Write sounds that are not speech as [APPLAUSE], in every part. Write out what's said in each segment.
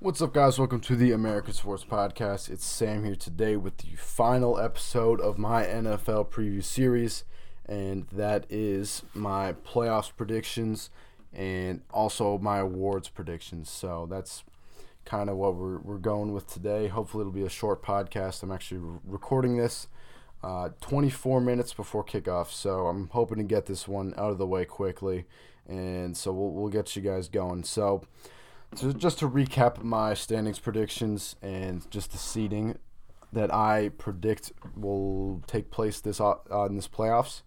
What's up, guys? Welcome to the American Sports Podcast. It's Sam here today with the final episode of my NFL preview series, and that is my playoffs predictions and also my awards predictions. So that's kind of what we're, we're going with today. Hopefully, it'll be a short podcast. I'm actually re- recording this uh, 24 minutes before kickoff, so I'm hoping to get this one out of the way quickly, and so we'll, we'll get you guys going. So, so just to recap my standings predictions and just the seeding that I predict will take place this uh, in this playoffs.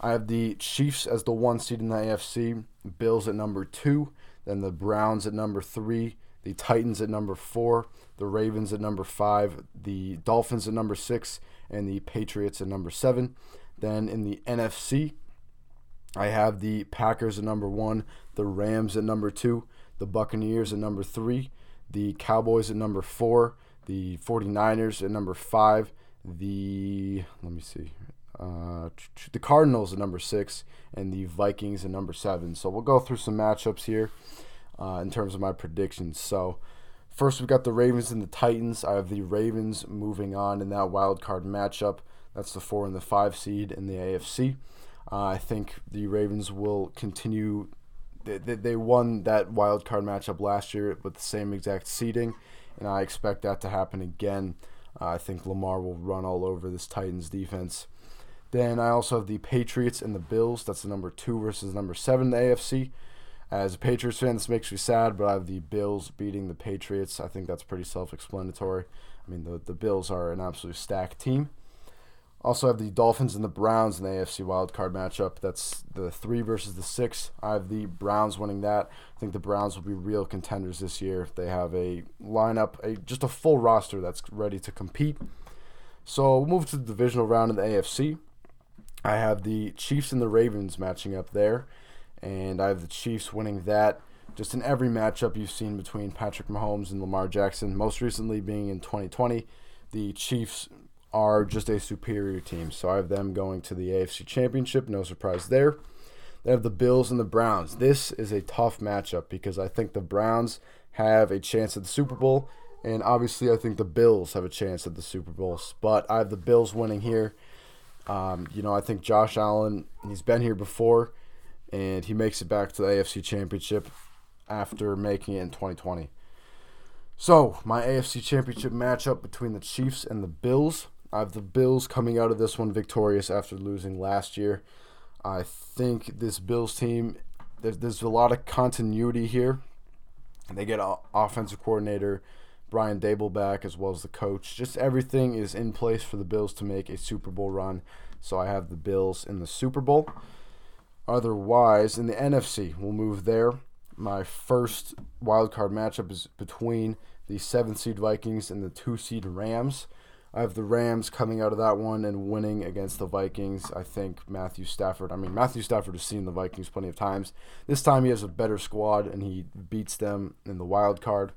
I have the Chiefs as the one seed in the AFC, Bills at number two, then the Browns at number three, the Titans at number four, the Ravens at number five, the Dolphins at number six, and the Patriots at number seven. Then in the NFC, I have the Packers at number one, the Rams at number two, the Buccaneers at number three, the Cowboys at number four, the 49ers at number five, the, let me see, uh, the Cardinals at number six, and the Vikings at number seven. So we'll go through some matchups here uh, in terms of my predictions. So first we've got the Ravens and the Titans. I have the Ravens moving on in that wild card matchup. That's the four and the five seed in the AFC. Uh, I think the Ravens will continue they, they won that wild card matchup last year with the same exact seeding, and I expect that to happen again. Uh, I think Lamar will run all over this Titans defense. Then I also have the Patriots and the Bills. That's the number two versus number seven in the AFC. As a Patriots fan, this makes me sad, but I have the Bills beating the Patriots. I think that's pretty self explanatory. I mean, the, the Bills are an absolute stacked team. Also have the Dolphins and the Browns in the AFC wildcard matchup. That's the three versus the six. I have the Browns winning that. I think the Browns will be real contenders this year. They have a lineup, a just a full roster that's ready to compete. So we'll move to the divisional round in the AFC. I have the Chiefs and the Ravens matching up there, and I have the Chiefs winning that. Just in every matchup you've seen between Patrick Mahomes and Lamar Jackson, most recently being in 2020, the Chiefs are just a superior team. So I have them going to the AFC Championship. No surprise there. They have the Bills and the Browns. This is a tough matchup because I think the Browns have a chance at the Super Bowl, and obviously I think the Bills have a chance at the Super Bowl. But I have the Bills winning here. Um, you know, I think Josh Allen, he's been here before, and he makes it back to the AFC Championship after making it in 2020. So, my AFC Championship matchup between the Chiefs and the Bills. I have the Bills coming out of this one victorious after losing last year. I think this Bills team, there's, there's a lot of continuity here. They get offensive coordinator Brian Daboll back as well as the coach. Just everything is in place for the Bills to make a Super Bowl run. So I have the Bills in the Super Bowl. Otherwise, in the NFC, we'll move there. My first wild card matchup is between the seventh seed Vikings and the two seed Rams. I have the Rams coming out of that one and winning against the Vikings. I think Matthew Stafford. I mean, Matthew Stafford has seen the Vikings plenty of times. This time he has a better squad and he beats them in the wild card.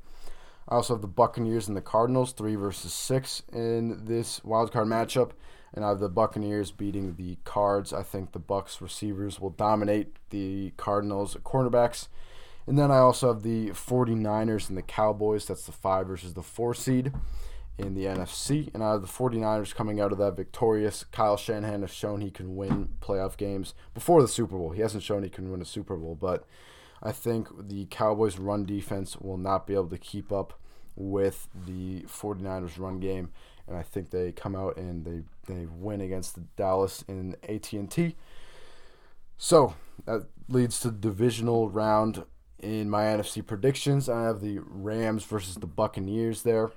I also have the Buccaneers and the Cardinals, three versus six in this wild card matchup, and I have the Buccaneers beating the Cards. I think the Bucks receivers will dominate the Cardinals cornerbacks. And then I also have the 49ers and the Cowboys. That's the five versus the four seed in the NFC. And out of the 49ers coming out of that victorious, Kyle Shanahan has shown he can win playoff games before the Super Bowl. He hasn't shown he can win a Super Bowl, but I think the Cowboys' run defense will not be able to keep up with the 49ers' run game. And I think they come out and they, they win against the Dallas in AT&T. So that leads to the divisional round in my NFC predictions. I have the Rams versus the Buccaneers there.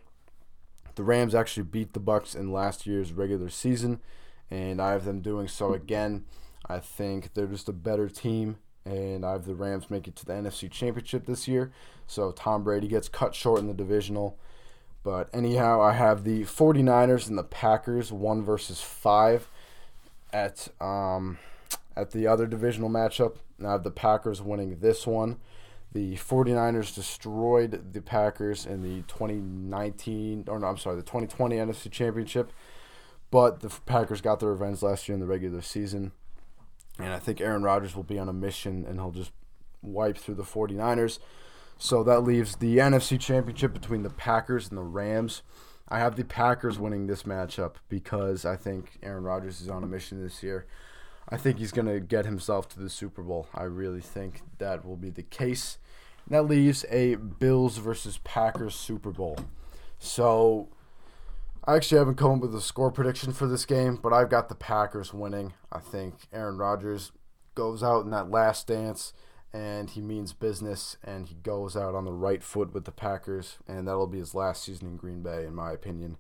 The Rams actually beat the Bucks in last year's regular season, and I have them doing so again. I think they're just a better team, and I have the Rams make it to the NFC Championship this year. So Tom Brady gets cut short in the divisional. But anyhow, I have the 49ers and the Packers, one versus five at um, at the other divisional matchup. I have the Packers winning this one. The 49ers destroyed the Packers in the 2019, or no, I'm sorry, the 2020 NFC Championship. But the Packers got their revenge last year in the regular season. And I think Aaron Rodgers will be on a mission and he'll just wipe through the 49ers. So that leaves the NFC Championship between the Packers and the Rams. I have the Packers winning this matchup because I think Aaron Rodgers is on a mission this year. I think he's going to get himself to the Super Bowl. I really think that will be the case. And that leaves a Bills versus Packers Super Bowl. So I actually haven't come up with a score prediction for this game, but I've got the Packers winning. I think Aaron Rodgers goes out in that last dance and he means business and he goes out on the right foot with the Packers and that'll be his last season in Green Bay in my opinion.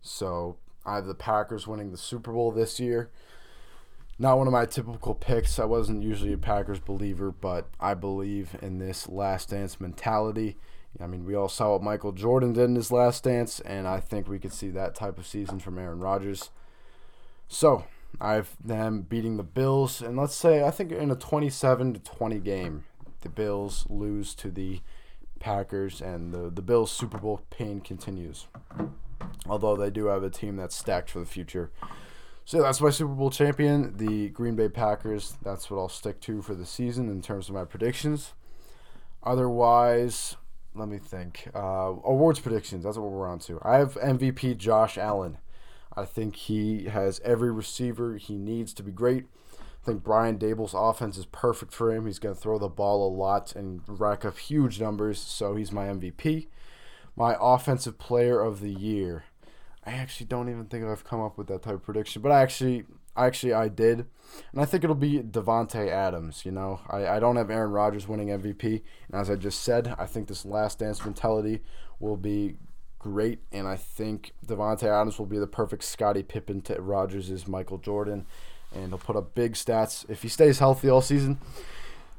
So I have the Packers winning the Super Bowl this year. Not one of my typical picks. I wasn't usually a Packers believer, but I believe in this last dance mentality I mean, we all saw what Michael Jordan did in his last dance, and I think we could see that type of season from Aaron Rodgers. So, I have them beating the Bills, and let's say I think in a 27 to 20 game, the Bills lose to the Packers, and the the Bills Super Bowl pain continues. Although they do have a team that's stacked for the future. So that's my Super Bowl champion, the Green Bay Packers. That's what I'll stick to for the season in terms of my predictions. Otherwise, let me think. Uh, awards predictions. That's what we're on to. I have MVP Josh Allen. I think he has every receiver he needs to be great. I think Brian Daboll's offense is perfect for him. He's going to throw the ball a lot and rack up huge numbers, so he's my MVP. My offensive player of the year. I actually don't even think I've come up with that type of prediction, but I actually actually I did, and I think it'll be Davante Adams. You know, I, I don't have Aaron Rodgers winning MVP, and as I just said, I think this last dance mentality will be great, and I think Davante Adams will be the perfect Scottie Pippen to Rodgers' Michael Jordan, and he'll put up big stats if he stays healthy all season.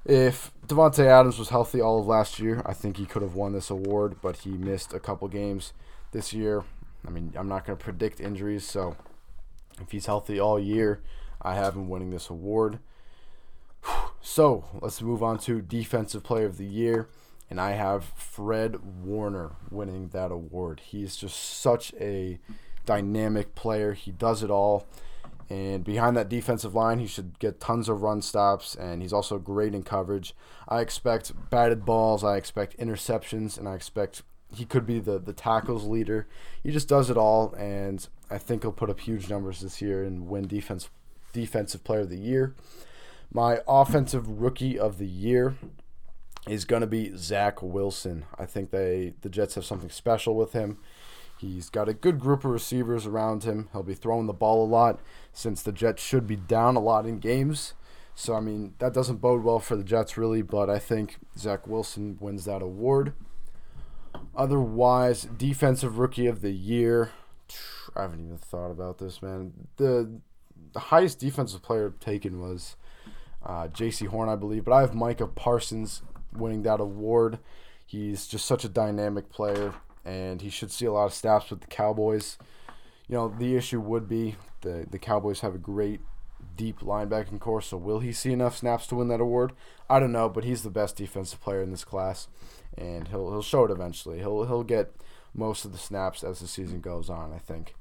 If Davante Adams was healthy all of last year, I think he could have won this award, but he missed a couple games this year. I mean, I'm not going to predict injuries, so if he's healthy all year, I have him winning this award. [SIGHS] So let's move on to Defensive Player of the Year. And I have Fred Warner winning that award. He's just such a dynamic player. He does it all. And behind that defensive line, he should get tons of run stops, and he's also great in coverage. I expect batted balls, I expect interceptions, and I expect he could be the, the tackles leader. He just does it all, and I think he'll put up huge numbers this year and win defense defensive player of the year. My offensive rookie of the year is going to be Zach Wilson. I think they the Jets have something special with him. He's got a good group of receivers around him. He'll be throwing the ball a lot since the Jets should be down a lot in games. So I mean that doesn't bode well for the Jets really, but I think Zach Wilson wins that award. Otherwise, defensive rookie of the year. I haven't even thought about this, man. The the highest defensive player taken was uh, Jaycee Horn, I believe, but I have Micah Parsons winning that award. He's just such a dynamic player, and he should see a lot of snaps with the Cowboys. You know, the issue would be the the Cowboys have a great deep linebacking core, so will he see enough snaps to win that award? I don't know, but he's the best defensive player in this class, and he'll he'll show it eventually. He'll he'll get most of the snaps as the season goes on. I think.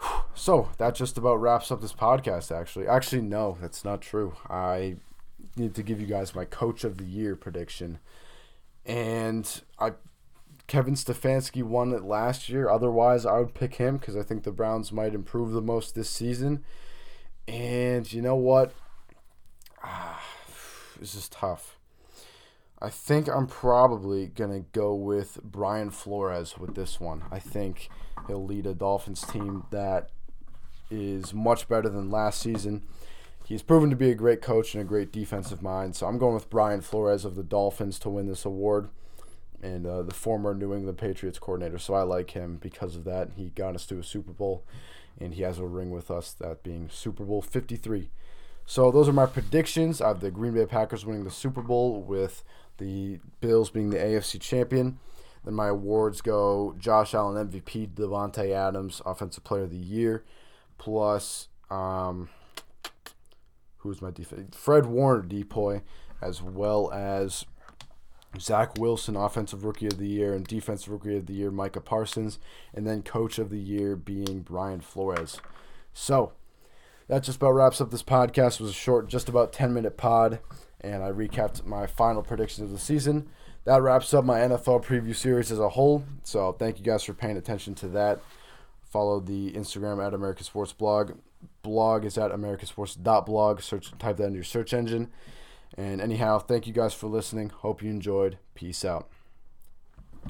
[SIGHS] So that just about wraps up this podcast. Actually, actually, no, that's not true. I need to give you guys my coach of the year prediction, and I Kevin Stefanski won it last year. Otherwise, I would pick him because I think the Browns might improve the most this season. And you know what? Ah, this is tough. I think I'm probably going to go with Brian Flores with this one. I think he'll lead a Dolphins team that is much better than last season. He's proven to be a great coach and a great defensive mind. So I'm going with Brian Flores of the Dolphins to win this award and uh, the former New England Patriots coordinator. So I like him because of that. He got us to a Super Bowl and he has a ring with us, that being Super Bowl 53. So those are my predictions. I have the Green Bay Packers winning the Super Bowl with the Bills being the AFC champion. Then my awards go Josh Allen MVP, Davante Adams Offensive Player of the Year, plus um, who's my defense? Fred Warner DPOY, as well as Zach Wilson, Offensive Rookie of the Year, and Defensive Rookie of the Year, Micah Parsons, and then Coach of the Year being Brian Flores. So that just about wraps up this podcast. It was a short, just about 10 minute pod, and I recapped my final predictions of the season. That wraps up my NFL preview series as a whole. So thank you guys for paying attention to that. Follow the Instagram at American Sports Blog. Blog is at americasports.blog. Search, type that into your search engine and anyhow, thank you guys for listening. Hope you enjoyed. Peace out.